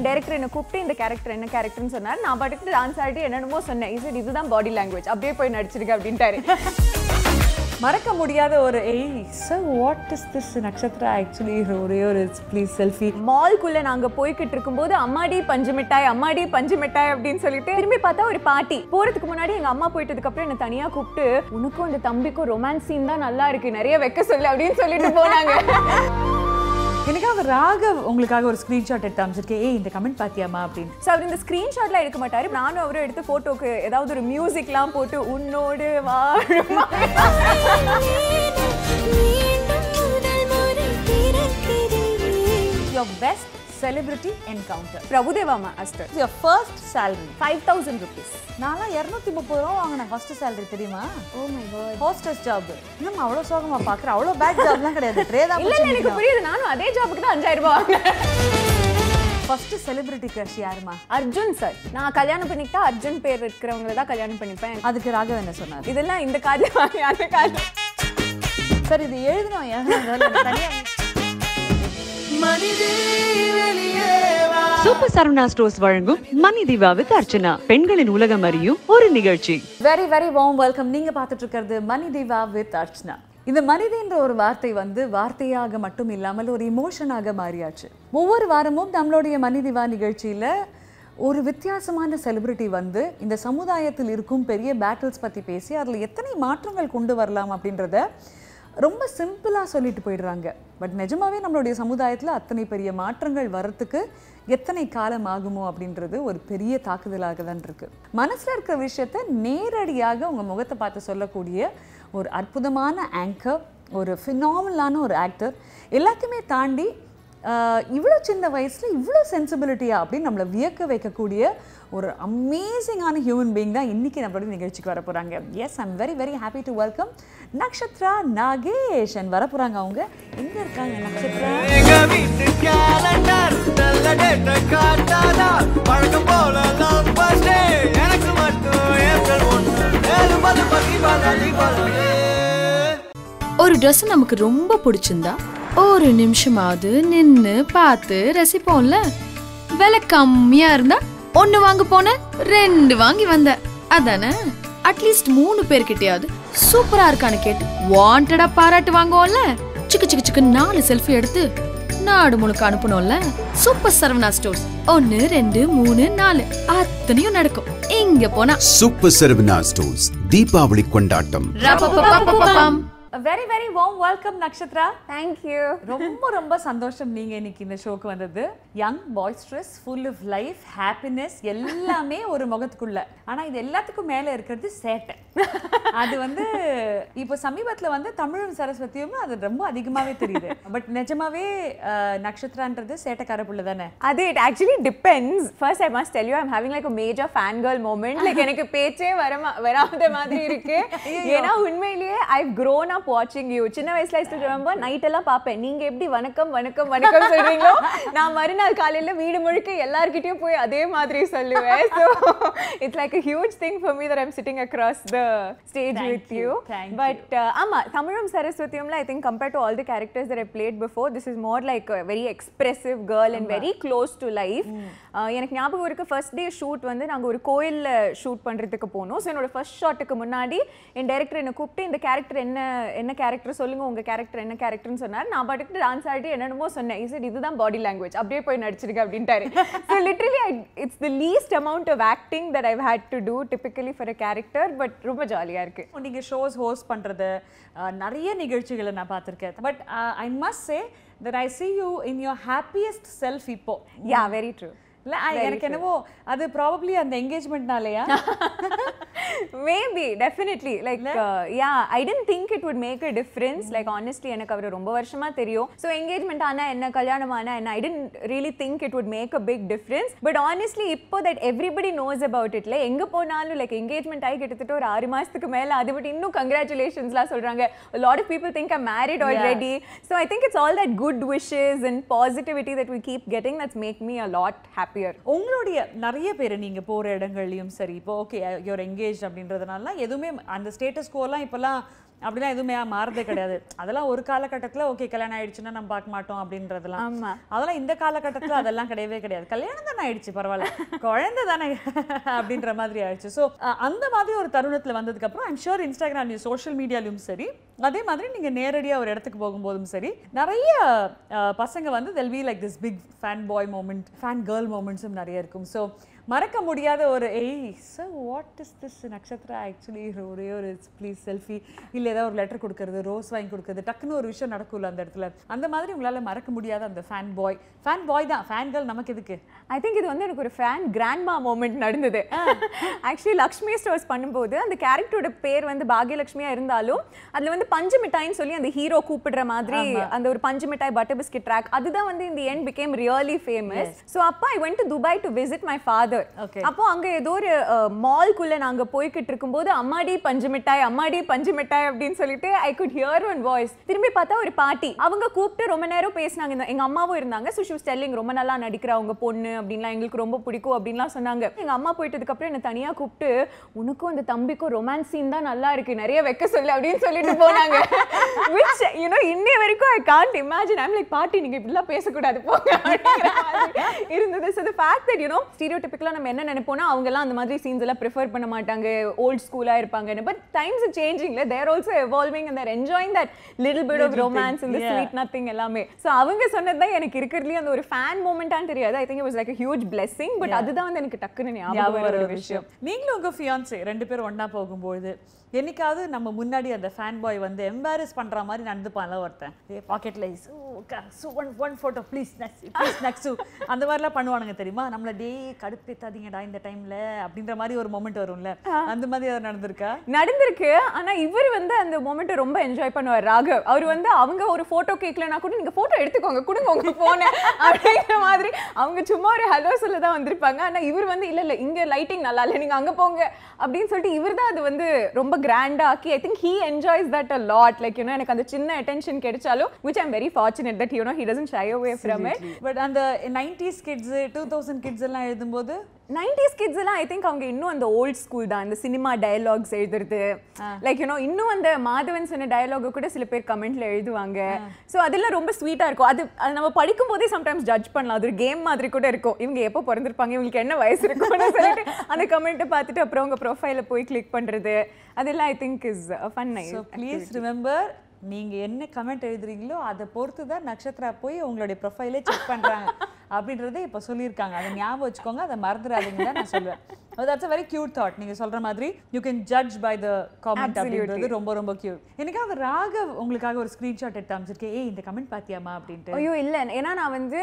என் director என்ன கூப்பிட்டு இந்த கேரக்டர் என்ன கேரக்டர்னு சொன்னார். நான் பாட்டுக்கு டான்ஸ் ஆடிட்டு என்னென்னமோ சொன்னேன். இது இதுதான் பாடி லாங்குவேஜ் அப்படியே போய் நடிச்சிருக்க அப்படின்ட்டாரு. மறக்க முடியாத ஒரு ஏய் sir what is this Nakshatra? Actually ஒரே ஒரு ப்ளீஸ் செல்ஃபி மால்குள்ள நாங்க போய்கிட்டு இருக்கும்போது அம்மாடி பஞ்சு மிட்டாய் அம்மாடி பஞ்சு மிட்டாய் அப்படின்னு சொல்லிட்டு திரும்பி பார்த்தா ஒரு பாட்டி. போறதுக்கு முன்னாடி எங்க அம்மா போயிட்டதுக்கு அப்புறம் என்ன தனியா கூப்பிட்டு உனக்கும் அந்த தம்பிக்கும் ரொமான்ஸ் சீன் தான் நல்லா இருக்கு. நிறைய வைக்க சொல்லு அப்படின்னு சொல்லிட்டு போனாங்க. எனக்காக ராகவ் உங்களுக்காக ஒரு ஸ்க்ரீன்ஷாட் எடுத்து அமைச்சிருக்கேன் ஏய் இந்த கமெண்ட் பாத்தியாமா அப்படின்னு. ஸோ அவர் இந்த ஸ்க்ரீன்ஷாட்லாம் எடுக்க மாட்டாரு. நானும் அவரும் எடுத்து போட்டோக்கு ஏதாவது ஒரு மியூசிக்லாம் போட்டு உன்னோடு வாழுமா. Your best celebrity encounter Prabhudeva master your first salary. Five thousand rupees நான்லாம் இரநூத்தி முப்பது ரூபா வாங்கினேன் ஃபர்ஸ்ட் salary தெரியுமா? Oh my God hostess job இன்னும் அவ்வளோ சோகமா பார்க்குறேன் அவ்வளோ பேக் ஜாப்லாம் கிடையாது. ட்ரே தான் இல்ல எனக்கு புரியுது. நானும் அதே ஜாபுக்கு தான் அஞ்சாயிரம் ரூபாய் வாங்கினேன். ஃபர்ஸ்ட் செலிபிரிட்டி கிரஷ் யாருமா அர்ஜுன் சார் நான் கல்யாணம் பண்ணிக்கிட்டா அர்ஜுன் பேர் இருக்கிறவங்கள தான் கல்யாணம் பண்ணிப்பேன். அதுக்கு ராகவ் என்ன சொன்னார்? இதெல்லாம் இந்த வாங்கி அந்த காதில். சார் இது எழுதணும் சூப்பர் சரவணா ஸ்டோர்ஸ் வழங்கும் மணி தீபா வித் அர்ச்சனா. பெண்களின் உலகம் அறியும் ஒரு நிகழ்ச்சி. வெரி வெரி வார்ம் வெல்கம் நீங்க பார்த்துட்டு இருக்கிறது மணி தீபா வித் அர்ச்சனா. இந்த மனிதன்ற ஒரு வார்த்தை வந்து வார்த்தையாக மட்டும் இல்லாமல் ஒரு இமோஷனாக மாறியாச்சு. ஒவ்வொரு வாரமும் நம்மளுடைய மணி நிகழ்ச்சியில் ஒரு வித்தியாசமான செலிபிரிட்டி வந்து இந்த சமுதாயத்தில் இருக்கும் பெரிய பேட்டில்ஸ் பற்றி பேசி அதில் எத்தனை மாற்றங்கள் கொண்டு வரலாம் அப்படின்றத ரொம்ப சிம்பிளாக சொல்லிட்டு போயிடுறாங்க. பட் நிஜமாவே நம்மளுடைய சமுதாயத்தில் அத்தனை பெரிய மாற்றங்கள் வரத்துக்கு எத்தனை காலம் ஆகுமோ அப்படின்றது ஒரு பெரிய தாக்குதலாக தான் இருக்குது மனசில் இருக்கிற விஷயத்த நேரடியாக உங்கள் முகத்தை பார்த்து சொல்லக்கூடிய ஒரு அற்புதமான ஆங்கர் ஒரு ஃபினாமலான ஒரு ஆக்டர் எல்லாத்தையுமே தாண்டி இவ்வளோ சின்ன வயசில் இவ்வளோ சென்சிபிலிட்டியா அப்படின்னு நம்மளை வியக்க வைக்கக்கூடிய ஒரு அமேசிங்கான ஹியூமன் பீயிங் தான் இன்னைக்கு நம்மளோட நிகழ்ச்சிக்கு வர போகிறாங்க yes I'm very very happy to welcome Nakshatra Nagesh and வர போகிறாங்க அவங்க எங்கே இருக்காங்க நக்ஷத்ரா. எனக்கு மட்டும். ஒரு Dress நமக்கு ரொம்ப பிடிச்சிருந்தா ஒரு நிமிஷமாவது நின்னு பார்த்து ரசிப்போம்ல? விலை கம்மியா இருந்தா ஒன்னு வாங்க போன ரெண்டு வாங்கி வந்த அதானே? அட்லீஸ்ட் மூணு பேர்கிட்டயாவது சூப்பரா இருக்கான்னு கேட்டு வாண்டடா பாராட்டு வாங்குவோம்ல? சிக்கு சிக்கு சிக்கு நாலு செல்ஃபி எடுத்து நாடு முழுக்க அனுப்பணும்ல சூப்பர் சரவணா ஸ்டோர்ஸ் ஒன்னு ரெண்டு மூணு நாலு. அத்தனையும் நடக்கும். இங்க போனா சூப்பர் சரவணா ஸ்டோர்ஸ் தீபாவளி கொண்டாட்டம். Very very warm welcome Nakshatra thank you ரொம்ப ரொம்ப சந்தோஷம் நீங்க இன்னைக்கு இந்த ஷோக்கு வந்தது. Young boisterous full of life happiness எல்லாமே ஒரு முகத்துக்குள்ள. ஆனா இது எல்லாத்துக்கும் மேல இருக்கிறது சேட்டை. அது வந்து இப்போ சமீபத்துல வந்து தமிழும் சரஸ்வதியும் அது ரொம்ப அதிகமாவே தெரியுது. பட் நிஜமாவே நக்ஷத்ரான்றது சேட்டைக்கார புள்ள தானே? அது it actually depends first I must tell you I'm having like major fan girl moment like எனக்கு பேச்சே வர மா- வராத மாதிரி இருக்கு. ஏன்னா உண்மையிலேயே ஐ grown up வாட்சிங் யூ சின்ன வயசுல ரிமெம்பர் நைட் எல்லாம் பார்ப்பேன். நீங்க எப்படி வணக்கம் வணக்கம் வணக்கம் சொல்றீங்களோ நான் மறுநாள் காலையில வீடு முழுக்க எல்லார்கிட்டயும் போய் அதே மாதிரி சொல்லுவேன். So it's like me that I'm sitting across the stage Thank with you, you. thank But uh, ஆமா தமிழும் சரஸ்வதியும்ல I think compared to all the characters that I played before this is more like very expressive girl and very close to life எனக்கு ஞாபகம் இருக்கு first day shoot வந்து நாங்க ஒரு கோயில்ல shoot பண்றதுக்கு போனோம். ஸோ என்னோட ஃபர்ஸ்ட் ஷாட்டுக்கு முன்னாடி என் டைரக்டர் என்ன கூப்பிட்டு இந்த கேரக்டர் என்ன என்ன கேரக்டர் சொல்லுங்க உங்க கேரக்டர் என்ன கேரக்டர்னு சொன்னார். நான் பாட்டுக்கு டான்ஸ் ஆடிட்டு என்னென்னமோ சொன்னேன். இஸ் இதுதான் பாடி லாங்குவேஜ் அப்படியே போய் நடிச்சிருக்க அப்படின்ட்டாரு. So literally it's the least amount of acting that I've had to do typically for a character but ரொம்ப ஜாலியா இருக்கு. நீங்க ஷோஸ் ஹோஸ்ட் பண்றது அஹ், நிறைய நிகழ்ச்சிகளை நான் பார்த்திருக்கேன். But I must say that I see you in your happiest self இப்போ. யா வெரி ட்ரூ இல்ல எனக்கு என்னவோ அது ப்ராபப்ளி அந்த என்கேஜ்மெண்ட்னாலயா maybe definitely like yeah I don't think it would make a difference like honestly எனக்கு அவர் ரொம்ப வருஷமா தெரியும். ஸோ என்கேஜ்மெண்ட் ஆனா என்ன கல்யாணம் ஆனா என்ன I don't really think it would make a big difference but honestly இப்போ தட் எவ்ரிபடி நோஸ் அபவுட் இட்ல எங்க போனாலும் லைக் என்கேஜ்மெண்ட் ஆகி கிட்டத்தட்ட ஒரு ஆறு மாசத்துக்கு மேல அது பட் இன்னும் கங்க்ராச்சுலேஷன்ஸ்லாம் சொல்றாங்க. Lot of people think I married already so I think it's all that good wishes and positivity that we keep getting that's make me a lot happier உங்களுடைய நிறைய பேர் நீங்க போற இடங்கள்லயும் சரி இப்போ ஓகே யுவர் எங்கேஜ் அப்படின்றதுனால எதுவுமே அந்த ஸ்டேட்டஸ் கோலாம் இப்போல்லாம் அப்படிலாம் எதுவுமே மாறதே கிடையாது. அதெல்லாம் ஒரு காலகட்டத்துல ஓகே கல்யாணம் ஆயிடுச்சுன்னா நம்ம பார்க்க மாட்டோம் அப்படின்றதெல்லாம். ஆமா. அதெல்லாம் இந்த காலகட்டத்துல அதெல்லாம் கிடையவே கிடையாது. கல்யாணம் தானே ஆயிடுச்சு பரவாயில்ல. குழந்தை தானே அப்படின்ற மாதிரி ஆயிடுச்சு. ஸோ அந்த மாதிரி ஒரு தருணத்துல வந்ததுக்கு அப்புறம் ஐம் ஷூர் இன்ஸ்டாகிராம்லையும் சோஷியல் மீடியாலையும் சரி அதே மாதிரி நீங்க நேரடியா ஒரு இடத்துக்கு போகும்போதும் சரி நிறைய பசங்க வந்து they'll be like this big fan boy moment fan girl மூமெண்ட்ஸும் நிறைய இருக்கும். ஸோ மறக்க முடியாத ஒரு ஏய் sir what is this Nakshatra actually ஒரே ஒரு ப்ளீஸ் செல்ஃபி இல்லை ஏதாவது ஒரு லெட்டர் கொடுக்கறது ரோஸ் வாங்கி கொடுக்கறது டக்குன்னு ஒரு விஷயம் நடக்கும்ல அந்த இடத்துல. அந்த மாதிரி உங்களால மறக்க முடியாத அந்த ஃபேன் பாய் ஃபேன் பாய் தான். ஃபேன் கேர்ள் நமக்கு எதுக்கு? ஐ திங்க் இது வந்து எனக்கு ஒரு ஃபேன் கிராண்ட்மா மூமெண்ட் நடந்தது. ஆக்சுவலி லக்ஷ்மி ஸ்டோர்ஸ் பண்ணும்போது அந்த கேரக்டரோட பேர் வந்து பாக்யலட்சுமியா இருந்தாலும் அதுல வந்து பஞ்சு மிட்டாய்னு சொல்லி அந்த ஹீரோ கூப்பிடுற மாதிரி அந்த ஒரு பஞ்சு மிட்டாய் பட்டர் பிஸ்கட் ட்ராக் அதுதான் வந்து இந்த end became really famous so அப்போ I went to Dubai to visit my father Okay. அப்போ அங்க ஏதோ ஒரு மால்குள்ள நாங்க போய்கிட்டு இருக்கும்போது அம்மாடி பஞ்சு மிட்டாய் அம்மாடி பஞ்சு மிட்டாய் அப்படின்னு சொல்லிட்டு I could hear one voice திரும்பி பார்த்தா ஒரு பாட்டி. அவங்க கூப்பிட்டு ரொம்ப நேரம் பேசினாங்க. எங்க அம்மாவும் இருந்தாங்க. சுஷி ஸ்டெல்லிங் ரொம்ப நல்லா நடிக்கிற அவங்க பொண்ணு அப்படின்லாம் எங்களுக்கு ரொம்ப பிடிக்கும் அப்படின்லாம் சொன்னாங்க. எங்க அம்மா போயிட்டதுக்கு அப்புறம் என்ன தனியா கூப்பிட்டு உனக்கும் அந்த தம்பிக்கும் ரொமான்ஸ் சீன் தான் நல்லா இருக்கு. நிறைய வைக்க சொல்லு அப்படின்னு சொல்லிட்டு போனாங்க. விச் யூனோ இன்னைய வரைக்கும் I can't imagine I'm like பாட்டி நீங்க இப்படிலாம் பேசக்கூடாது. போங்க. இருந்தது. So the fact that you know ஸ்டீரியோடிபிக்கலாக நம்ம என்ன நினைப்போம்னா அவங்க எல்லாம் அந்த மாதிரி சீன்ஸ் எல்லாம் ப்ரிஃபர் பண்ண மாட்டாங்க. ஓல்ட் ஸ்கூலா இருப்பாங்க but times சேஞ்சிங்ல they're also evolving and they're enjoying that little bit of romance இந்த. ஸ்வீட் நத்திங் எல்லாமே. ஸோ அவங்க சொன்னது தான் எனக்கு இருக்கிறதுலயே அந்த ஒரு ஃபேன் மூமெண்ட்டான்னு தெரியாது. I think it was like huge blessing but அதுதான் வந்து எனக்கு டக்குன்னு ஞாபகம் வர ஒரு விஷயம். நீங்களும் உங்க ஃபியான்சே ரெண்டு பேரும் ஒண்ணா போகும்போது என்னைக்காவது நம்ம முன்னாடி அந்த ஃபேன் பாய் வந்து எம்பாரஸ் பண்ற மாதிரி நடந்துப்பான்ல ஒருத்தன் பாக்கெட்ல one one photo please next please next அந்த மாதிரிலாம் பண்ணுவானுங்க தெரியுமா? நம்மள டே கடுப்பேத்தாதீங்கடா இந்த டைம்ல அப்படின்ற மாதிரி ஒரு மொமெண்ட் வரும்ல. அந்த மாதிரி ஏதாவது நடந்திருக்கா? நடந்திருக்கு. ஆனா இவர் வந்து அந்த மொமெண்ட்டை ரொம்ப என்ஜாய் பண்ணுவார் ராகவ். அவர் வந்து அவங்க ஒரு போட்டோ கேட்கலனா கூட நீங்க போட்டோ எடுத்துக்கோங்க கொடுங்க உங்க போன அப்படிங்கிற மாதிரி. அவங்க சும்மா ஒரு ஹலோ சொல்ல தான் வந்திருப்பாங்க. ஆனா இவர் வந்து இல்ல இல்ல இங்க லைட்டிங் நல்லா இல்ல நீங்க அங்க போங்க அப்படின்னு சொல்லிட்டு இவர் தான் அது வந்து ரொம்ப கிராண்டா ஆக்கி I think he enjoys that a lot like you know எனக்கு அந்த சின்ன அட்டென்ஷன் கிடைச்சாலும் which I'm very fortunate that you know he doesn't shy away from it but அந்த nineties kids two thousand kids எல்லாம் எழுதும்போது நைன்டிஸ் கிட்ஸ் எல்லாம் I think அவங்க இன்னும் அந்த ஓல்ட் ஸ்கூல் தான். இந்த சினிமா டயலாக்ஸ் எழுதுறது. லைக் யூனோ இன்னும் அந்த மாதவன் சொன்ன டயலாக் கூட சில பேர் கமெண்ட்ல எழுதுவாங்க. ஸோ அதெல்லாம் ரொம்ப ஸ்வீட்டா இருக்கும். அது அது நம்ம படிக்கும் போதே சம்டைம்ஸ் ஜட்ஜ் பண்ணலாம். அது ஒரு கேம் மாதிரி கூட இருக்கும். இவங்க எப்போ பிறந்திருப்பாங்க? இவங்களுக்கு என்ன வயசு இருக்கும்னு சொல்லிட்டு அந்த கமெண்ட்டை பார்த்துட்டு அப்புறம் உங்க ப்ரொஃபைல போய் கிளிக் பண்றது. அதெல்லாம் I think is fun please remember நீங்க என்ன கமெண்ட் எழுதுறீங்களோ அதை பொறுத்து தான் நட்சத்திரா போய் உங்களுடைய ப்ரொஃபைலே செக் பண்றாங்க. அப்படின்றத இப்போ சொல்லியிருக்காங்க. அதை ஞாபகம் வச்சுக்கோங்க. அதை மறந்துடாதீங்க தான் நான் சொல்லுவேன். That's a very cute thought நீங்க சொல்ற மாதிரி you can judge by the comment அப்படின்றது ரொம்ப ரொம்ப கியூட் எனக்காவது ராகவ் உங்களுக்காக ஒரு ஸ்கிரீன்ஷாட் எடுத்து அமைச்சிருக்கேன். ஏய் இந்த கமெண்ட் பாத்தியாமா அப்படின்ட்டு. ஐயோ இல்ல. ஏன்னா நான் வந்து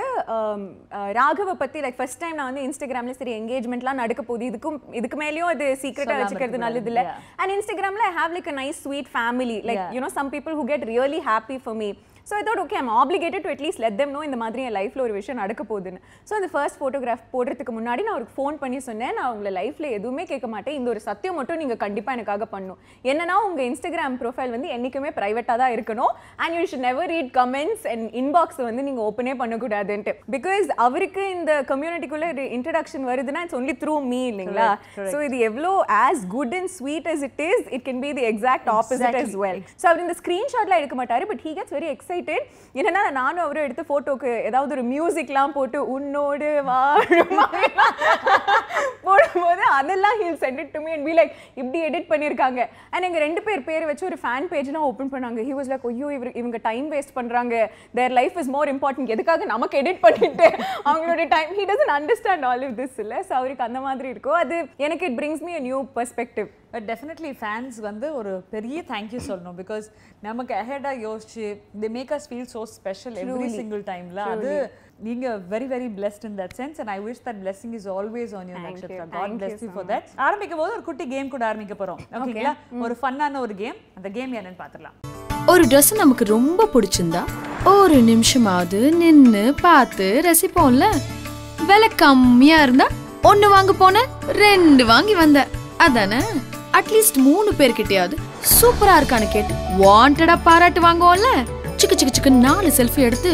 ராகவ பத்தி லைக் ஃபர்ஸ்ட் டைம் நான் வந்து இன்ஸ்டாகிராம்ல சரி என்கேஜ்மெண்ட்லாம் நடக்க போகுது. இதுக்கும் இதுக்கு மேலேயும் அது சீக்கிரட்டா வச்சுக்கிறது. நல்லது இல்ல. அண்ட் இன்ஸ்டாகிராம்ல I have like a nice sweet family like Yeah. You know some people who get really happy for me so I thought okay I'm obligated to at least let them know இந்த மாதிரி என் லைஃப்ல ஒரு விஷயம் நடக்க போகுதுன்னு. So அந்த first photograph போடுறதுக்கு முன்னாடி நான் அவருக்கு ஃபோன் பண்ணி சொன்னேன். நான் உங்களை லைஃப்ல எதுவுமே கேட்க மாட்டேன். இந்த ஒரு சத்தியம் மட்டும் நீங்க கண்டிப்பா எனக்காக பண்ணும். என்னன்னா உங்க இன்ஸ்டாகிராம் ப்ரொஃபைல் வந்து என்னைக்குமே ப்ரைவேட்டாக தான் இருக்கணும். And you should never read comments and inbox வந்து நீங்க ஓப்பனே பண்ணக்கூடாதுன்ட்டு. பிகாஸ் அவருக்கு இந்த கம்யூனிட்டிக்குள்ள ஒரு இன்ட்ரடக்ஷன் வருதுன்னா இட்ஸ் ஒன்லி த்ரூ மீ இல்லைங்களா? ஸோ இது எவ்வளோ as good and sweet as it is it can be the exact opposite as well so அவர் இந்த ஸ்க்ரீன்ஷாட்லாம் எடுக்க மாட்டாரு but he gets very excited என்னன்னா நானும் அவரும் எடுத்து ஃபோட்டோக்கு ஏதாவது ஒரு மியூசிக்லாம் போட்டு உன்னோடு வாழும் போடும்போது அதெல்லாம் he'll send it to me and be like இப்படி எடிட் பண்ணியிருக்காங்க அண்ட் எங்க ரெண்டு பேர் பேர் வச்சு ஒரு ஃபேன் பேஜ்லாம் ஓப்பன் பண்ணாங்க. ஹி வாஸ் லைக் ஐயோ இவர் இவங்க டைம் வேஸ்ட் பண்றாங்க. Their life is more important எதுக்காக நமக்கு எடிட் பண்ணிட்டு அவங்களோட time he doesn't understand all if this இல்லை. ஸோ அவருக்கு அந்த மாதிரி இருக்கும். அது எனக்கு it brings me a new perspective but definitely fans வந்து ஒரு பெரிய தேங்க்யூ சொல்லணும். பிகாஸ் நமக்கு அஹெடாக யோசிச்சு they make us feel so special every single டைம்ல அது நீங்க very very blessed in that sense and I wish that blessing is always on your Thank you. Nakshatra Thank god you bless you so for that ஆரம்பிக்கும் போது ஒரு குட்டி game கூட ஆரம்பிக்க போறோம். ஓகேங்களா ஒரு ஃபன்னான ஒரு கேம் அந்த கேம் என்னன்னு பார்த்துடலாம். ஒரு Dress நமக்கு ரொம்ப பிடிச்சிருந்தா ஒரு நிமிஷமாவது நின்னு பார்த்து ரசிப்போம்ல. விலை கம்மியா இருந்தா ஒன்னு வாங்க போன ரெண்டு வாங்கி வந்த அதானே? அட்லீஸ்ட் மூணு பேர்கிட்டயாவது சூப்பரா இருக்கான்னு கேட்டு வாண்டடா பாராட்டு வாங்குவோம்ல சிக்கு சிக்கு சிக்கு நாலு செல்ஃபி எடுத்து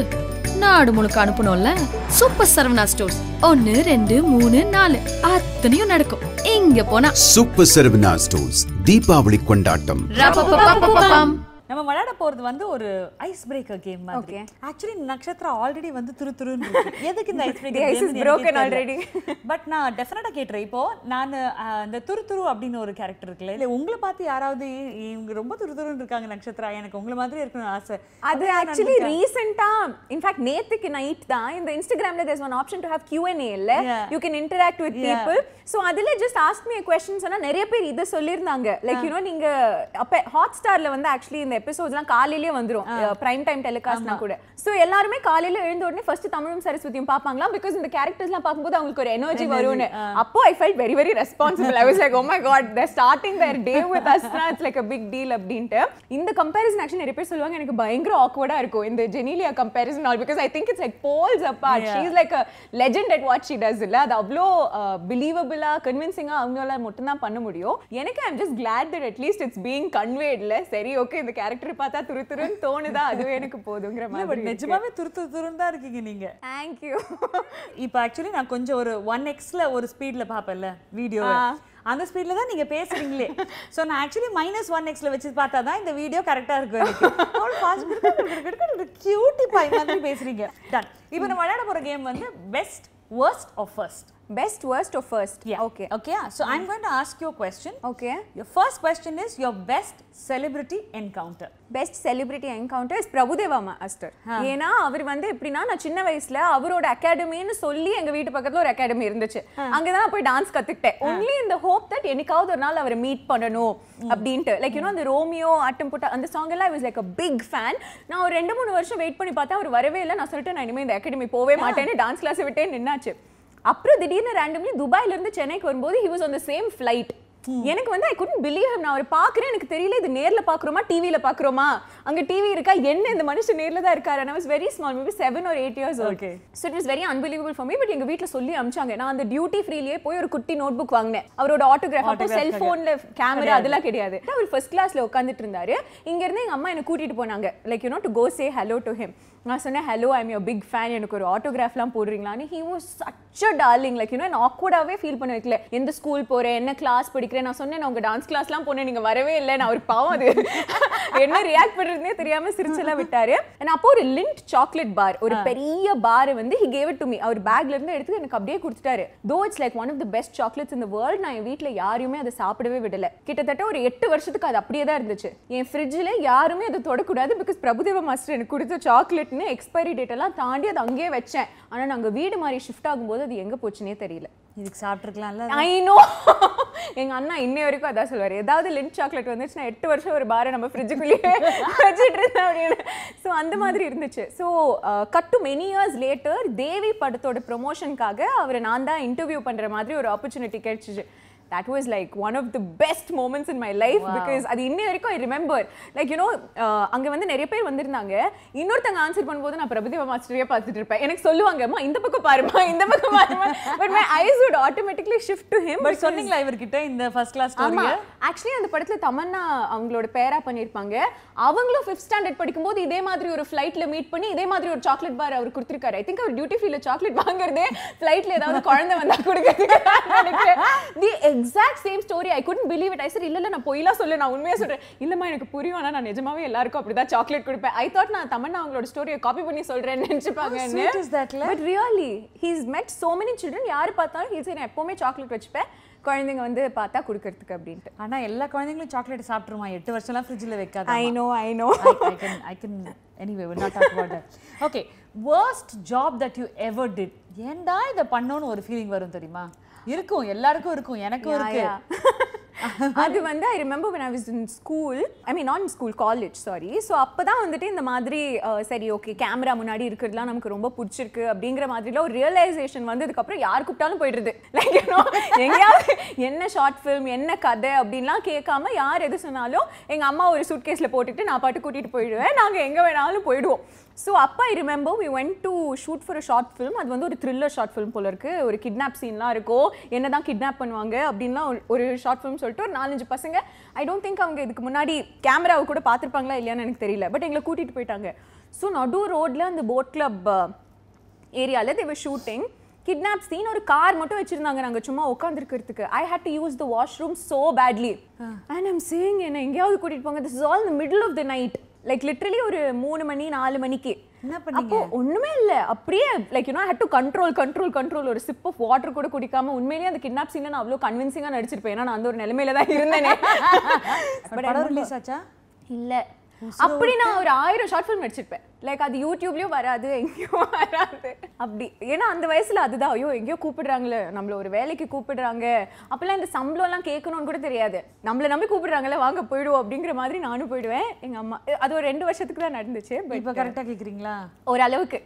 நாடு முழுக்க அனுப்பணும்ல சூப்பர் சரவணா ஸ்டோர்ஸ் ஒன்னு ரெண்டு மூணு நாலு. அத்தனையும் நடக்கும். இங்க போனா சூப்பர் சரவணா ஸ்டோர்ஸ் தீபாவளி கொண்டாட்டம். நம்ம விளையாட போறது வந்து ஒரு ஐஸ் பிரேக்கர் கேம் மாதிரி. ஆக்சுவலி நட்சத்திரா ஆல்ரெடி வந்து துரு துருன்னு எதுக்கு இந்த ice The ice is broken already. But நான் டெஃபினட்டா கேட்டுறேன். இப்போ நான் இந்த துரு துரு அப்படின்னு ஒரு கேரக்டர் இருக்குல்ல இல்ல உங்களை பார்த்து யாராவது இவங்க ரொம்ப துரு துருன்னு இருக்காங்க நட்சத்திரா? எனக்கு உங்களை மாதிரி இருக்கணும்னு ஆசை. அது ஆக்சுவலி இருக்கா? ரீசெண்டா இன்ஃபேக்ட் நேத்துக்கு நைட் தான். இந்த இன்ஸ்டாகிராம்ல there's one option to have Q&A இல்ல. You can interact with. People so அதுல ஜஸ்ட் ஆஸ்க் மீ கொஸ்டின் சொன்னா நிறைய பேர் இதை சொல்லியிருந்தாங்க. லைக் யூனோ நீங்க அப்ப ஹாட் ஸ்டார்ல வந்து ஆக்சுவலி இந்த எபிசோட்ஸ்லாம் காலையிலேயே வந்துரும். பிரைம் டைம் டெலிகாஸ்ட்னா கூட. சோ எல்லாருமே காலையில எழுந்த உடனே ஃபர்ஸ்ட் தமிழும் சரஸ்வதியும் பார்ப்பாங்களா பிகாஸ் இந்த கேரக்டர்ஸ்லாம் பார்க்கும்போது அவங்களுக்கு ஒரு எனர்ஜி வரும்னு. அப்போ I felt very very responsible I was like oh my god the starting their day with Asna it's like a big deal அப்படின்ட்டு. இந்த கம்பேரிசன் ஆக்சுவலி நிறைய பேர் சொல்லுவாங்க எனக்கு பயங்கர ஆக்வர்டா இருக்கும் இந்த Genelia comparison all. Because I think it's like poles apart she is like a legend at what she does இல்ல. அது அவ்வளோ பிலீவபிளா கன்வின்சிங்கா அவங்களால மட்டும் தான் பண்ண முடியும். எனக்கு I'm just glad that at least it's being கன்வேட்ல சரி ஓகே இந்த கேரக்டர் பார்த்தா துரு துருன்னு தோணுதா? அதுவே எனக்கு போதுங்கிற மாதிரி நிஜமாவே துரு துரு துருன்னு தான் இருக்கீங்க நீங்க. தேங்க்யூ இப்போ ஆக்சுவலி நான் கொஞ்சம் ஒரு ஒன் எக்ஸ்ல ஒரு ஸ்பீட்ல பார்ப்பேன்ல வீடியோ அந்த ஸ்பீட்ல தான் நீங்க பேசுறீங்களே. சோ நான் ஆக்சுவலி மைனஸ் ஒன் எக்ஸ்ல வச்சு பார்த்தா தான் இந்த வீடியோ கரெக்டா இருக்கும் எனக்கு. ஃபாஸ்ட் கியூட்டி பாய் மாதிரி பேசுறீங்க. டன் இப்போ நம்ம விளையாட போற கேம் வந்து best worst or first? Best worst or first? Yeah. Okay. Okay so i'm going to ask you a question. Okay. Your first question is your best celebrity encounter. Best celebrity encounter is Prabhu Deva master ஏன்னா அவர் வந்து எப்படின்னா நான் சின்ன வயசுல அவரோட அகாடமின்னு சொல்லி எங்க வீட்டு பக்கத்துல ஒரு அகாடமி இருந்துச்சு. அங்கதான் போய் டான்ஸ் கத்துக்கிட்டேன். ஒன்லி இந்த ஹோப் தட் என்னைக்காவது ஒரு நாள் அவரை மீட் பண்ணணும் அப்படின்ட்டு. லைக் யூனோ அந்த ரோமியோ ஆட்டம் போட்ட அந்த சாங் எல்லாம் was like a big fan நான் ஒரு ரெண்டு மூணு வருஷம் வெயிட் பண்ணி பார்த்தா அவர் வரவே இல்லை. நான் சொல்லிட்டு நான் இனிமே இந்த அகாடமி போவே மாட்டேன்னு டான்ஸ் கிளாஸ் விட்டே நின்னாச்சு. அப்புறம் திடீர்னு ரேண்டம்லி துபாயிலிருந்து சென்னைக்கு வரும்போது he was on the same flight எனக்கு வந்து ஐ குடன் பிலீவ் நான் அவர் பார்க்குறேன் எனக்கு தெரியல இது நேர்ல பார்க்குறோமா டிவியில பார்க்குறோமா? அங்க டிவி இருக்கா? என்ன இந்த மனுஷன் நேர்ல தான் இருக்காரு? நான் was very small maybe seven ஒரு eight years okay so it is very unbelievable for me but எங்க வீட்ல சொல்லி அமிச்சாங்க. நான் அந்த டியூட்டி ஃப்ரீலயே போய் ஒரு குட்டி நோட் புக் வாங்கினேன். அவரோட ஆட்டோகிராஃப் அப்போ செல்போன்ல கேமரா அதெல்லாம் கிடையாது. அவர் ஃபர்ஸ்ட் கிளாஸ்ல உட்காந்துட்டு இருந்தாரு. இங்க இருந்து எங்க அம்மா என்ன கூட்டிட்டு போனாங்க. Like you know to go say hello to him நான் சொன்னேன் hello I'm your big fan எனக்கு ஒரு ஆட்டோகிராஃப்லாம் போடுறீங்களான்னு. He was such darling like you know ஆக்வர்டாகவே feel பண்ண வைக்கல. எந்த ஸ்கூல் போகிறேன் என்ன கிளாஸ் படிக்கிறேன் நான் சொன்னேன் உங்கள் டான்ஸ் கிளாஸ்லாம் போனேன் நீங்கள் வரவே இல்லை. நான் ஒரு பாவம் அது. என்ன ரியாக்ட் பண்ணுறதுனே தெரியாமல் சிரிச்செல்லாம் விட்டாரு. நான் அப்போ ஒரு லிண்ட் சாக்லேட் பார் ஒரு பெரிய பார் வந்து he gave it to me அவர் பேக்ல இருந்து எடுத்து எனக்கு அப்படியே கொடுத்துட்டாரு. Though it's like one of the best chocolates இந்த வேர்ல்ட் நான் என் வீட்டில் யாரையுமே அதை சாப்பிடவே விடல. கிட்டத்தட்ட ஒரு எட்டு வருஷத்துக்கு அது அப்படியே தான் இருந்துச்சு. என் ஃப்ரிட்ஜில் யாருமே அதை தொடக்கூடாது பிகாஸ் பிரபுதேவ மாஸ்டர் எனக்கு கொடுத்த சாக்லேட்னு எக்ஸ்பைரி டேட் எல்லாம் தாண்டி அதை அங்கேயே வச்சேன். ஆனால் நாங்கள் வீடு மாதிரி ஷிஃப்ட் ஆகும்போது அது எங்கே போச்சுனே தெரியல. இதுக்கு சாப்பிட்ருக்கலாம்ல ஐ நோ எங்க அண்ணா இன்னை வரைக்கும் அதான் சொல்லுவாரு. ஏதாவது லிண்ட் சாக்லேட் வந்துச்சுன்னா எட்டு வருஷம் ஒரு பாரை நம்ம ஃப்ரிட்ஜுக்குள்ளேயே வச்சுட்டு இருந்தேன் அப்படின்னு. ஸோ அந்த மாதிரி இருந்துச்சு. So cut to many years later Devi படத்தோட ப்ரொமோஷனுக்காக அவரை நான் தான் இன்டர்வியூ பண்ற மாதிரி ஒரு ஆப்பர்ச்சுனிட்டி கிடைச்சிச்சு. That was like one of the best moments in my life because அது இன்னை வரைக்கும் ஐ ரிமெம்பர் லைக் யூனோ அங்க வந்து நிறைய பேர் வந்திருந்தாங்க. இன்னொருத்தங்க ஆன்சர் பண்ணும்போது நான் பிரபுதேவா மாஸ்டரையே பார்த்துட்டு இருப்பேன். எனக்கு சொல்லுவாங்க அம்மா இந்த பக்கம் பாருமா இந்த பக்கம் பாருமா but my eyes would automatically shift to him but சொன்னீங்களா இவர்கிட்ட இந்த ஃபர்ஸ்ட் கிளாஸ் ஆமா. ஆக்சுவலி அந்த படத்துல தமன்னா அவங்களோட பேரா பண்ணிருப்பாங்க அவங்களும் ஃபிஃப்த் ஸ்டாண்டர்ட் படிக்கும்போது இதே மாதிரி ஒரு ஃப்ளைட்ல மீட் பண்ணி இதே மாதிரி ஒரு சாக்லேட் பார் அவர் கொடுத்திருக்காரு. ஐ திங்க் அவர் டியூட்டி ஃப்ரீல சாக்லேட் வாங்குறதே ஃப்ளைட்ல ஏதாவது குழந்தை வந்தா கொடுக்கறதுக்கு. The exact same story I couldn't believe it I sir இல்ல இல்ல நான் பொய்லாம் சொல்ல நான் உண்மையா சொல்றேன். இல்லம்மா எனக்கு புரியும். ஆனா நான் நிஜமாவே எல்லாருக்கும் அப்படிதான் சாக்லேட் கொடுப்பேன். ஐ தாட் நான் தமன்னா அவங்களோட ஸ்டோரியை காப்பி பண்ணி that, ல? But really he's met so many children யார் பார்த்தாலும் ஹீஸ் நான் எப்பவுமே சாக்லேட் வச்சுப்பேன். குழந்தைங்க வந்து பார்த்தா கொடுக்கறதுக்கு அப்படின்ட்டு. ஆனா எல்லா குழந்தைங்களும் சாக்லேட் சாப்பிட்டுருமா? எட்டு வருஷம்லாம் ஃப்ரிட்ஜில் வைக்காத I know I know can I can anyway we'll not talk about that. Okay, worst job that you ever did. ஏன்டா இதை பண்ணோன்னு ஒரு ஃபீலிங் வரும் தெரியுமா? இருக்கும் எல்லாருக்கும் இருக்கும் எனக்கும் இருக்கு. அது வந்து I remember when I was in school I mean not school college sorry so அப்போ தான் வந்துட்டு இந்த மாதிரி சரி ஓகே கேமரா முன்னாடி இருக்கிறதுலாம் நமக்கு ரொம்ப பிடிச்சிருக்கு அப்படிங்கிற மாதிரிலாம் ஒரு ரியலைசேஷன் வந்ததுக்கப்புறம் யார் கூப்பிட்டாலும் போயிடுறது. லைக் எங்கேயாவது என்ன ஷார்ட் ஃபிலிம் என்ன கதை அப்படின்லாம் கேட்காம யார் எது சொன்னாலும் எங்கள் அம்மா ஒரு சூட் கேஸில் போட்டுட்டு நான் பாட்டு கூட்டிகிட்டு போயிடுவேன். நாங்கள் எங்கே வேணாலும் போயிடுவோம். ஸோ அப்போ I remember we went to shoot for a short film அது வந்து ஒரு த்ரில்லர் ஷார்ட் ஃபிலிம் போல இருக்குது ஒரு கிட்னாப் சீன்லாம் இருக்கும். என்ன தான் கிட்னாப் பண்ணுவாங்க அப்படின்லாம் ஒரு- ஒரு ஷார்ட் ஃபிலிம் சொல்லிட்டு ஒரு நாலஞ்சு பசங்க ஐ டோன்ட் திங்க் அவங்க இதுக்கு முன்னாடி கேமராவை கூட பார்த்துருப்பாங்களா இல்லையான்னு எனக்கு தெரியல. பட் எங்களை கூட்டிகிட்டு போயிட்டாங்க. ஸோ நடு ரோட்ல அந்த போட் கிளப் ஏரியாவில் they were shooting kidnap scene ஒரு கார் மட்டும் வச்சிருந்தாங்க நாங்க சும்மா உட்காந்துருக்கிறதுக்கு I had to use the washroom so badly and I'm saying என்ன எங்கேயாவது கூட்டிட்டு போங்க. திஸ் இஸ் ஆல் இந்த middle of the night like literally ஒரு மூணு மணி நாலு மணிக்கு. என்ன பண்ணீங்க? ஒண்ணுமே இல்ல. அப்படியே like you know had to control control control ஒரு சிப் ஆஃப் வாட்டர் கூட குடிக்காம உண்மையிலேயே அந்த கிட்னாப் சீனை நான் அவ்வளோ கன்வின்சிங்கா நடிச்சிருப்பேன். ஏன்னா நான் அந்த ஒரு நிலைமையில தான் இருந்தேனே ரிலீஸ் ஆச்சா? இல்ல. அப்படி நான் ஒரு ஆயிரம் ஷார்ட் ஃபிலிம் நடிச்சிருப்பேன். லைக் அது யூடியூப்லயும் வராது எங்கேயும் வராது. அப்படி. ஏன்னா அந்த வயசுல அதுதான். ஐயோ எங்கேயோ கூப்பிடுறாங்களே. நம்மள ஒரு வேலைக்கு கூப்பிடுறாங்க. அப்பெல்லாம் இந்த சம்பளம் எல்லாம் கேட்கணும்னு கூட தெரியாது. நம்மள நம்பி கூப்பிடுறாங்களே வாங்க போயிடுவோம் அப்படிங்கிற மாதிரி நானும் போயிடுவேன். எங்க அம்மா அது ஒரு ரெண்டு வருஷத்துக்கு தான் நடந்துச்சு இப்போ கரெக்டா கேக்குறீங்களா? ஓரளவுக்கு.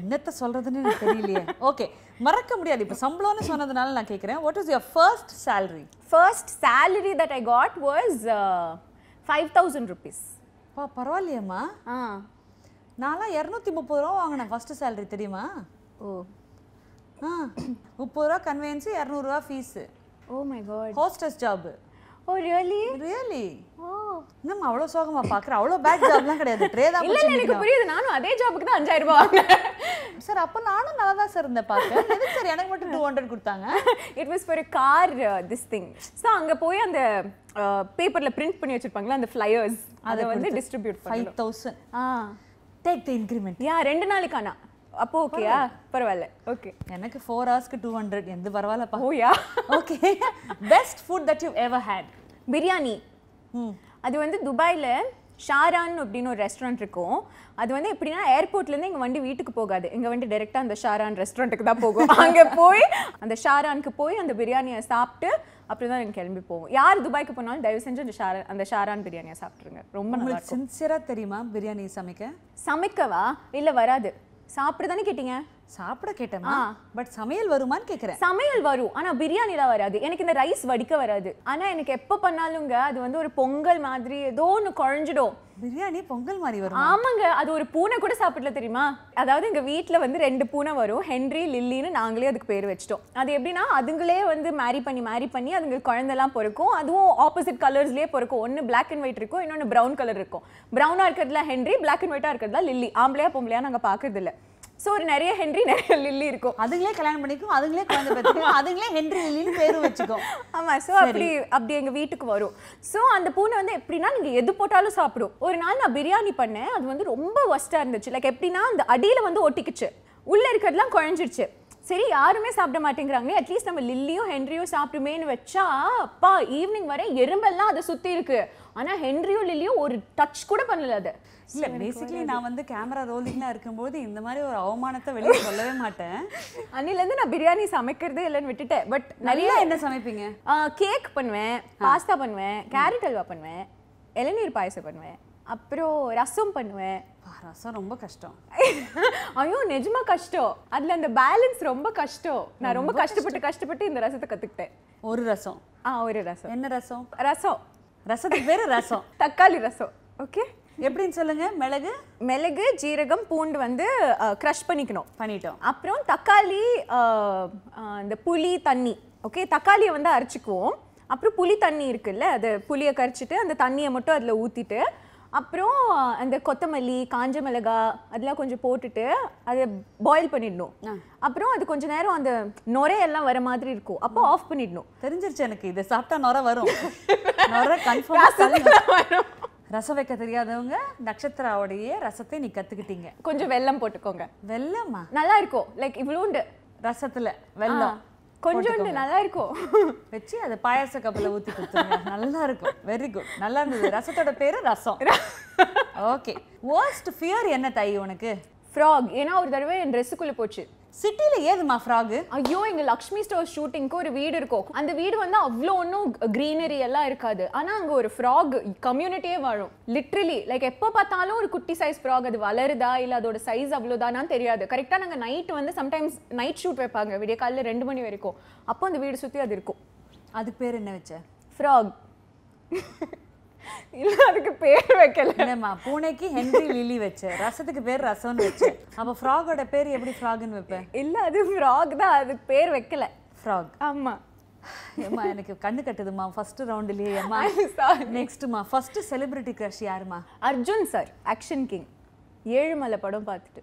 என்னத்த சொல்றதுன்னு எனக்கு தெரியலையே. ஓகே மறக்க முடியாது. இப்போ சம்பளம்னு சொன்னதுனால நான் கேக்குறேன். What is your first salary? First salary that I got was five thousand rupees பா பரவாயில்லையேம்மா. ஆ. நான்லாம் இரநூத்தி முப்பது ரூபா வாங்கினேன் ஃபர்ஸ்ட் salary தெரியுமா? ஓ. ஆ முப்பது ரூபா கன்வென்ஸு இரநூறுவா fees oh my god hostess job oh really really oh என்னம்மா அவ்வளோ சோகமா பார்க்குற அவ்வளோ பேட் ஜாப்லாம் கிடையாது. ட்ரே தான் இல்ல எனக்கு புரியுது. நானும் அதே ஜாபுக்கு தான் அஞ்சாயிரம் ரூபாய் சார் அப்போ நானும் நல்லா தான் சார் இருந்தேன் பார்க்க. எதுக்கு சார் எனக்கு மட்டும் டூ ஹண்ட்ரட் கொடுத்தாங்க? It was for car this thing so அங்க போய் அந்த பேப்பர்ல பிரிண்ட் பண்ணி வச்சிருப்பாங்களா அந்த ஃப்ளையர்ஸ் அதை வந்து distribute five thousand ah. Take the increment yeah ரெண்டு நாளைக்கானா அப்போ ஓகேயா பரவாயில்ல. ஓகே எனக்கு ஃபோர் ஹவர்ஸ்க்கு டூ ஹண்ட்ரட் எந்த பரவாயில்லப்பா ஓ yeah? Okay best food that you ever had biryani அது வந்து துபாயில ஷாரான் அப்படின்னு ஒரு ரெஸ்டாரண்ட் இருக்கும். அது வந்து எப்படின்னா ஏர்போர்ட்லேருந்து எங்கள் வண்டி வீட்டுக்கு போகாது. எங்கள் வண்டி டேரெக்டாக அந்த ஷாரான் ரெஸ்டாரண்ட்டுக்கு தான் போகும். அங்கே போய் அந்த ஷாரானுக்கு போய் அந்த பிரியாணியை சாப்பிட்டு அப்படி தான் எனக்கு கிளம்பி போவோம். யார் துபாய்க்கு போனாலும் தயவு செஞ்சு அந்த ஷாரா அந்த ஷாரான் பிரியாணியை சாப்பிட்ருங்க ரொம்ப நல்லா சின்சியராக தெரியுமா பிரியாணி சமைக்க? சமைக்கவா? இல்லை வராது. சாப்பிட தானே கேட்டீங்க? சாப்பிட கேட்டேமா பட் சமையல் வருமான்னு கேட்குறேன் சமையல் வரும் ஆனா பிரியாணிலாம் வராது. எனக்கு இந்த ரைஸ் வடிக்க வராது. ஆனா எனக்கு எப்போ பண்ணாலுங்க அது வந்து ஒரு பொங்கல் மாதிரி ஏதோ ஒன்று குழஞ்சிடும். பிரியாணி பொங்கல் மாதிரி வரும்? ஆமாங்க அது ஒரு பூனை கூட சாப்பிடல தெரியுமா? அதாவது எங்க வீட்ல வந்து ரெண்டு பூனை வரும் ஹென்ரி லில்லின்னு நாங்களே அதுக்கு பேர் வச்சிட்டோம். அது எப்படின்னா அதுங்களே வந்து மேரி பண்ணி மேரி பண்ணி அதுங்க குழந்தெல்லாம் பிறக்கும். அதுவும் ஆப்போசிட் கலர்ஸ்லயே பிறக்கும். ஒன்னு பிளாக் அண்ட் ஒயிட் இருக்கும் இன்னொன்னு பிரவுன் கலர் இருக்கும். பிரவுனா இருக்கிறதுல ஹென்ரி பிளாக் அண்ட் ஒயிட்டா இருக்கிறதுல லில்லி. ஆம்பளையா பொம்பளையா நாங்க பாக்குறது இல்ல ஸோ ஒரு நிறைய ஹென்ரி நிறைய லில்லி இருக்கும். அதுங்களே கல்யாணம் பண்ணிக்கும் அதுங்களே குழந்தை பெற்றுக்கும் அதுங்களே ஹென்றி லில்லின்னு பேரும் வச்சுக்கும். ஆமா சோ அப்படி அப்படி எங்க வீட்டுக்கு வரும். சோ அந்த பூனை வந்து எப்படின்னா நீங்க எது போட்டாலும் சாப்பிடும். ஒரு நாள் நான் பிரியாணி பண்ணேன் அது வந்து ரொம்ப ஒஸ்டா இருந்துச்சு. லைக் எப்படின்னா அந்த அடியில வந்து ஒட்டிக்குச்சு. உள்ள இருக்கிறதுலாம் குழஞ்சிருச்சு. சரி யாருமே சாப்பிட மாட்டேங்கிறாங்க அட்லீஸ்ட் நம்ம லில்லியும் ஹென்ரியும் சாப்பிடுமேன்னு வச்சா அப்பா ஈவினிங் வரை எறும்பெல்லாம் அதை சுத்தி இருக்கு. ஆனா ஹென்ரியும் லில்லியும் ஒரு டச் கூட பண்ணல அதை. இல்ல பேசிக்கலி நான் வந்து கேமரா ரோலிங்லாம் இருக்கும்போது இந்த மாதிரி ஒரு அவமானத்தை வெளியே சொல்லவே மாட்டேன். அன்னிலேருந்து நான் பிரியாணி சமைக்கிறதே இல்லைன்னு விட்டுட்டேன். பட் நிறைய என்ன சமைப்பீங்க? கேக் பண்ணுவேன் பாஸ்தா பண்ணுவேன் கேரட் அல்வா பண்ணுவேன் இளநீர் பாயசம் பண்ணுவேன் அப்புறம் ரசம் பண்ணுவேன். ரசம் ரொம்ப கஷ்டம். ஐயோ நிஜமா கஷ்டம். அதுல அந்த பேலன்ஸ் ரொம்ப கஷ்டம். நான் ரொம்ப கஷ்டப்பட்டு கஷ்டப்பட்டு இந்த ரசத்தை கத்துக்கிட்டேன். ஒரு ரசம். ஆ ஒரு ரசம். என்ன ரசம்? ரசம். ரசத்துக்கு பேரு ரசம். தக்காளி ரசம். ஓகே எப்படின்னு சொல்லுங்க? மிளகு? மிளகு ஜீரகம் பூண்டு வந்து க்ரஷ் பண்ணிக்கணும். பண்ணிட்டோம். அப்புறம் தக்காளி இந்த புளி தண்ணி. ஓகே தக்காளியை வந்து அரைச்சிக்குவோம். அப்புறம் புளி தண்ணி இருக்குல்ல அது புளியை கரைச்சிட்டு அந்த தண்ணியை மட்டும் அதில் ஊற்றிட்டு அப்புறம் அந்த கொத்தமல்லி காஞ்ச மிளகா அதெல்லாம் கொஞ்சம் போட்டுட்டு அதை பாயில் பண்ணிடணும். அப்புறம் அது கொஞ்ச நேரம் அந்த நுரையெல்லாம் வர மாதிரி இருக்கும். அப்போ ஆஃப் பண்ணிடணும். தெரிஞ்சிருச்சு எனக்கு இதை சாப்பிட்டா நொர வரும். நொர கன்ஃபார்ம் வரும். ரசம் வைக்க தெரியாதவங்க நட்சத்திராவுடைய ரசத்தை நீ கத்துக்கிட்டீங்க. கொஞ்சம் வெல்லம் போட்டுக்கோங்க. வெல்லமா? நல்லா இருக்கும். லைக் இவ்வளோண்டு ரசத்துல வெல்லம். கொஞ்சோண்டு நல்லா இருக்கும் வச்சு அதை பாயாச கப்பில் ஊத்தி கொடுத்துருங்க. நல்லா இருக்கும் வெரி குட் நல்லா இருந்தது. ரசத்தோட பேரு ரசம். ஓகே worst ஃபியர் என்ன தாய் உனக்கு? ஃப்ராக் ஏன்னா ஒரு தடவை என் ட்ரெஸ்ஸுக்குள்ளே போச்சு. சிட்டில ஏதுமா ஃப்ராகு ஐயோ எங்க லக்ஷ்மி ஸ்டோர் ஷூட்டிங்க்கு ஒரு வீடு இருக்கும் அந்த வீடு வந்து அவ்வளோ ஒன்றும் க்ரீனரி எல்லாம் இருக்காது. ஆனா அங்க ஒரு ஃப்ராக் கம்யூனிட்டியே வாழும். லிட்ரலி லைக் எப்போ பார்த்தாலும் ஒரு குட்டி சைஸ் ஃப்ராக் அது வளருதா இல்ல அதோட சைஸ் அவ்வளோதானான்னு தெரியாது. கரெக்டா நாங்க நைட் வந்து சம்டைம்ஸ் நைட் ஷூட் வைப்பாங்க. விடிய காலையில ரெண்டு மணி வரைக்கும். அப்போ அந்த வீடு சுத்தி அது இருக்கும். அதுக்கு பேர் என்ன வச்ச? ஃப்ராக் இல்ல அதுக்கு பேர் வைக்கல. இல்லம்மா பூனைக்கு ஹென்ரி லிலி வச்ச ரசத்துக்கு பேர் ரசம்னு வச்ச. அப்ப ஃப்ராகோட பேர் எப்படி ஃப்ராக்னு வைப்பேன் இல்ல அது ஃப்ராக் தான் அதுக்கு பேர் வைக்கல. ஃப்ராக். ஆமா. ஏம்மா எனக்கு கண்ணு கட்டுதுமா ஃபர்ஸ்ட் ரவுண்ட்லயே ஏம்மா. நெக்ஸ்ட்மா ஃபர்ஸ்ட் செலிபிரிட்டி கிரஷ் யாருமா Arjun sir action king Ezhumalai படம் பார்த்துட்டு.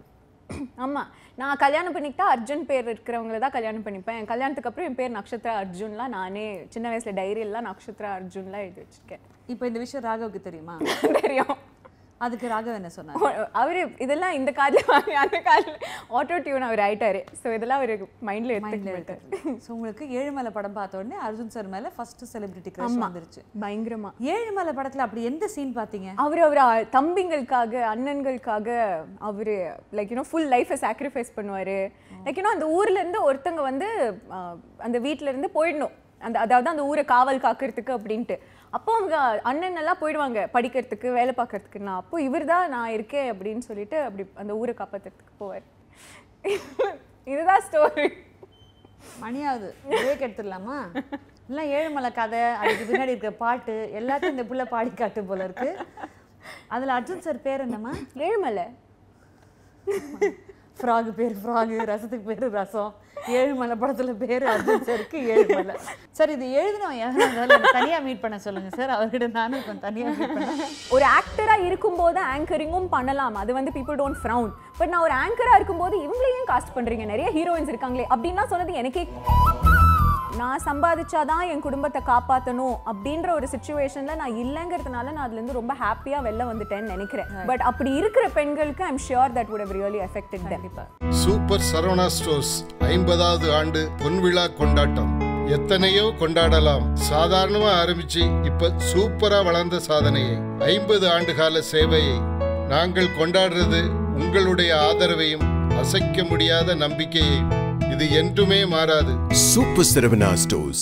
ஆமா. நான் கல்யாணம் பண்ணிக்கிட்டா அர்ஜுன் பேர் இருக்கிறவங்கள தான் கல்யாணம் பண்ணிப்பேன். கல்யாணத்துக்கு அப்புறம் என் பேர் நக்ஷத்ரா அர்ஜுன்லாம் நானே சின்ன வயசுல டைரியெல்லாம் நக்ஷத்ரா அர்ஜுன்லாம் எழுதி வச்சிருக்கேன். இப்போ இந்த விஷயம் ராகவுக்கு தெரியுமா? தெரியும். அதுக்கு ராகவ் என்ன சொன்னார்? அவரு இதெல்லாம் இந்த காதில் வாங்கி அந்த காதில் ஆட்டோ டியூன் அவர் ஆயிட்டாரு. ஸோ இதெல்லாம் அவர் மைண்ட்ல எடுத்துக்க மாட்டார். ஸோ உங்களுக்கு ஏழுமலை படம் பார்த்த உடனே அர்ஜுன் சார் மேல ஃபர்ஸ்ட் செலிபிரிட்டி கிரஷ் வந்துருச்சு. பயங்கரமா. ஏழுமலை படத்துல அப்படி எந்த சீன் பாத்தீங்க அவர் அவர் தம்பிங்களுக்காக அண்ணன்களுக்காக அவர் லைக் யூனோ ஃபுல் லைஃப்பை சாக்ரிஃபைஸ் பண்ணுவார். லைக் யூனோ அந்த ஊர்ல இருந்து ஒருத்தங்க வந்து அந்த வீட்ல இருந்து போயிடணும். அந்த அதாவது அந்த ஊரை காவல் காக்கிறதுக்கு அப்படின்ட்டு. அப்போ அவங்க அண்ணன் எல்லாம் போயிடுவாங்க படிக்கிறதுக்கு வேலை பார்க்கறதுக்கு. நான் அப்போ இவர் தான் நான் இருக்கேன் அப்படின்னு சொல்லிட்டு அப்படி அந்த ஊரை காப்பாத்துறதுக்கு போவார். இதுதான் ஸ்டோரி மணியாவது பிரேக் எடுத்துடலாமா? இல்லை ஏழுமலை கதை அதுக்கு பின்னாடி இருக்கிற பாட்டு எல்லாத்தையும் இந்த புள்ள பாடி காட்டு போல இருக்கு. அதுல அர்ஜுன் சார் பேர் என்னம்மா? ஏழுமலை. ஃப்ராகு பேர் ஃப்ராகு ரசத்துக்கு பேர் ரசம். ஏழுமலை படத்துல பேர் அர்ஜுன் சாருக்கு ஏழுமலை சார் இது எழுதினவன் யாரும் தனியா மீட் பண்ண சொல்லுங்க சார் அவர்கிட்ட நானும் இப்போ தனியா மீட் பண்ணேன் ஒரு ஆக்டரா இருக்கும்போது ஆங்கரிங்கும் பண்ணலாம். அது வந்து பீப்புள் டோன்ட் ஃப்ரவுன் பட் நான் ஒரு ஆங்கரா இருக்கும்போது இவங்களையும் காஸ்ட் பண்றீங்க. நிறைய ஹீரோயின்ஸ் இருக்காங்களே அப்படின்லாம் சொன்னது எனக்கே நான் சம்பாதிச்சாதான் என் குடும்பத்தை காப்பாற்றணும் அப்படின்ற ஒரு சுச்சுவேஷன்ல நான் இல்லைங்கிறதுனால நான் அதுல இருந்து ரொம்ப ஹாப்பியா வெளில வந்துட்டேன்னு நினைக்கிறேன். பட் அப்படி இருக்கிற பெண்களுக்கு I'm sure that would have really affected them. Super Saravana stores ஐம்பதாவது ஆண்டு பொன்விழா கொண்டாட்டம். எத்தனையோ கொண்டாடலாம். சாதாரணமா ஆரம்பிச்சு இப்ப சூப்பரா வளர்ந்த சாதனையை ஐம்பது ஆண்டு கால சேவையை நாங்கள் கொண்டாடுறது உங்களுடைய ஆதரவையும் அசைக்க முடியாத நம்பிக்கையையும் இது என்றுமே மாறாது. Super சிரவணா stores